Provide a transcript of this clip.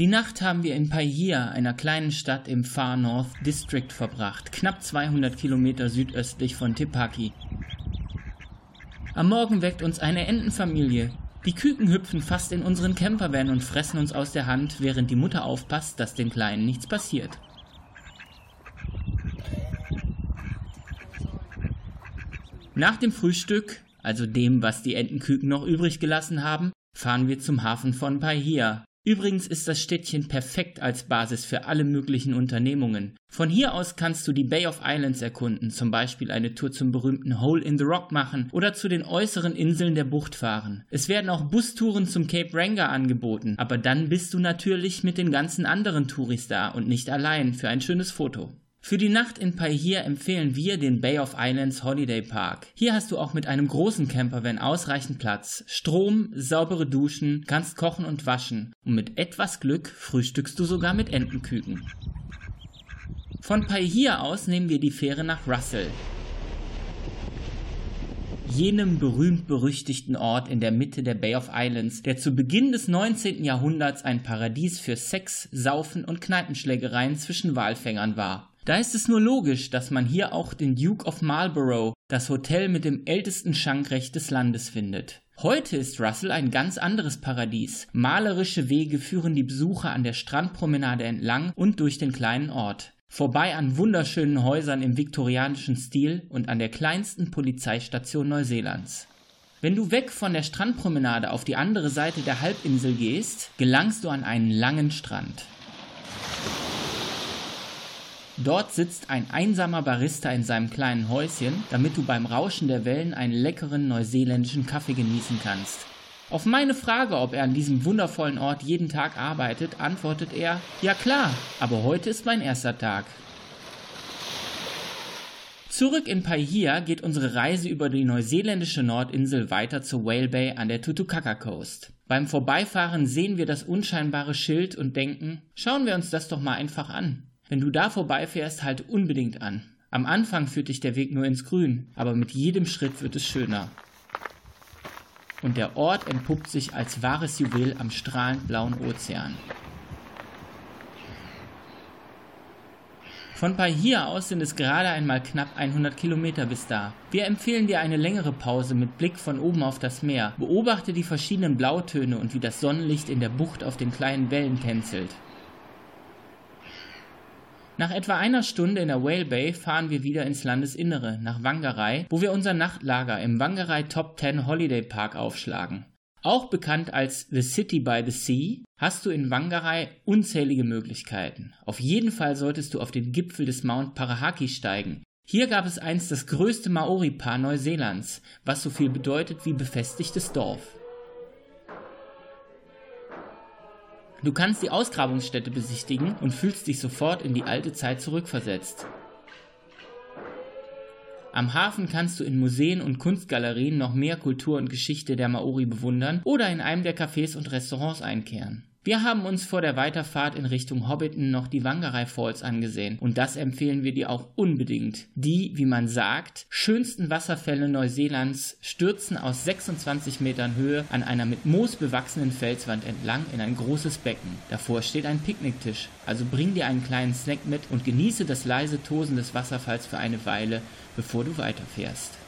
Die Nacht haben wir in Paihia, einer kleinen Stadt im Far North District, verbracht, knapp 200 Kilometer südöstlich von Tepaki. Am Morgen weckt uns eine Entenfamilie. Die Küken hüpfen fast in unseren Campervan und fressen uns aus der Hand, während die Mutter aufpasst, dass den Kleinen nichts passiert. Nach dem Frühstück, also dem, was die Entenküken noch übrig gelassen haben, fahren wir zum Hafen von Paihia, Übrigens ist das Städtchen perfekt als Basis für alle möglichen Unternehmungen. Von hier aus kannst du die Bay of Islands erkunden, zum Beispiel eine Tour zum berühmten Hole in the Rock machen oder zu den äußeren Inseln der Bucht fahren. Es werden auch Bustouren zum Cape Ranga angeboten, aber dann bist du natürlich mit den ganzen anderen Touris da und nicht allein für ein schönes Foto. Für die Nacht in Paihia empfehlen wir den Bay of Islands Holiday Park. Hier hast du auch mit einem großen Campervan ausreichend Platz, Strom, saubere Duschen, kannst kochen und waschen und mit etwas Glück frühstückst du sogar mit Entenküken. Von Paihia aus nehmen wir die Fähre nach Russell, jenem berühmt-berüchtigten Ort in der Mitte der Bay of Islands, der zu Beginn des 19. Jahrhunderts ein Paradies für Sex, Saufen und Kneipenschlägereien zwischen Walfängern war. Da ist es nur logisch, dass man hier auch den Duke of Marlborough, das Hotel mit dem ältesten Schankrecht des Landes, findet. Heute ist Russell ein ganz anderes Paradies. Malerische Wege führen die Besucher an der Strandpromenade entlang und durch den kleinen Ort. Vorbei an wunderschönen Häusern im viktorianischen Stil und an der kleinsten Polizeistation Neuseelands. Wenn du weg von der Strandpromenade auf die andere Seite der Halbinsel gehst, gelangst du an einen langen Strand. Dort sitzt ein einsamer Barista in seinem kleinen Häuschen, damit du beim Rauschen der Wellen einen leckeren neuseeländischen Kaffee genießen kannst. Auf meine Frage, ob er an diesem wundervollen Ort jeden Tag arbeitet, antwortet er, ja klar, aber heute ist mein erster Tag. Zurück in Paihia geht unsere Reise über die neuseeländische Nordinsel weiter zur Whale Bay an der Tutukaka Coast. Beim Vorbeifahren sehen wir das unscheinbare Schild und denken, schauen wir uns das doch mal einfach an. Wenn du da vorbeifährst, halt unbedingt an. Am Anfang führt dich der Weg nur ins Grün, aber mit jedem Schritt wird es schöner. Und der Ort entpuppt sich als wahres Juwel am strahlend blauen Ozean. Von Bahia aus sind es gerade einmal knapp 100 Kilometer bis da. Wir empfehlen dir eine längere Pause mit Blick von oben auf das Meer. Beobachte die verschiedenen Blautöne und wie das Sonnenlicht in der Bucht auf den kleinen Wellen tänzelt. Nach etwa einer Stunde in der Whale Bay fahren wir wieder ins Landesinnere, nach Wangerei, wo wir unser Nachtlager im Wangerei Top 10 Holiday Park aufschlagen. Auch bekannt als The City by the Sea, hast du in Wangerei unzählige Möglichkeiten. Auf jeden Fall solltest du auf den Gipfel des Mount Parahaki steigen. Hier gab es einst das größte Maori-Paar Neuseelands, was so viel bedeutet wie befestigtes Dorf. Du kannst die Ausgrabungsstätte besichtigen und fühlst dich sofort in die alte Zeit zurückversetzt. Am Hafen kannst du in Museen und Kunstgalerien noch mehr Kultur und Geschichte der Maori bewundern oder in einem der Cafés und Restaurants einkehren. Wir haben uns vor der Weiterfahrt in Richtung Hobbiton noch die Wangerei Falls angesehen und das empfehlen wir dir auch unbedingt. Die, wie man sagt, schönsten Wasserfälle Neuseelands stürzen aus 26 Metern Höhe an einer mit Moos bewachsenen Felswand entlang in ein großes Becken. Davor steht ein Picknicktisch, also bring dir einen kleinen Snack mit und genieße das leise Tosen des Wasserfalls für eine Weile, bevor du weiterfährst.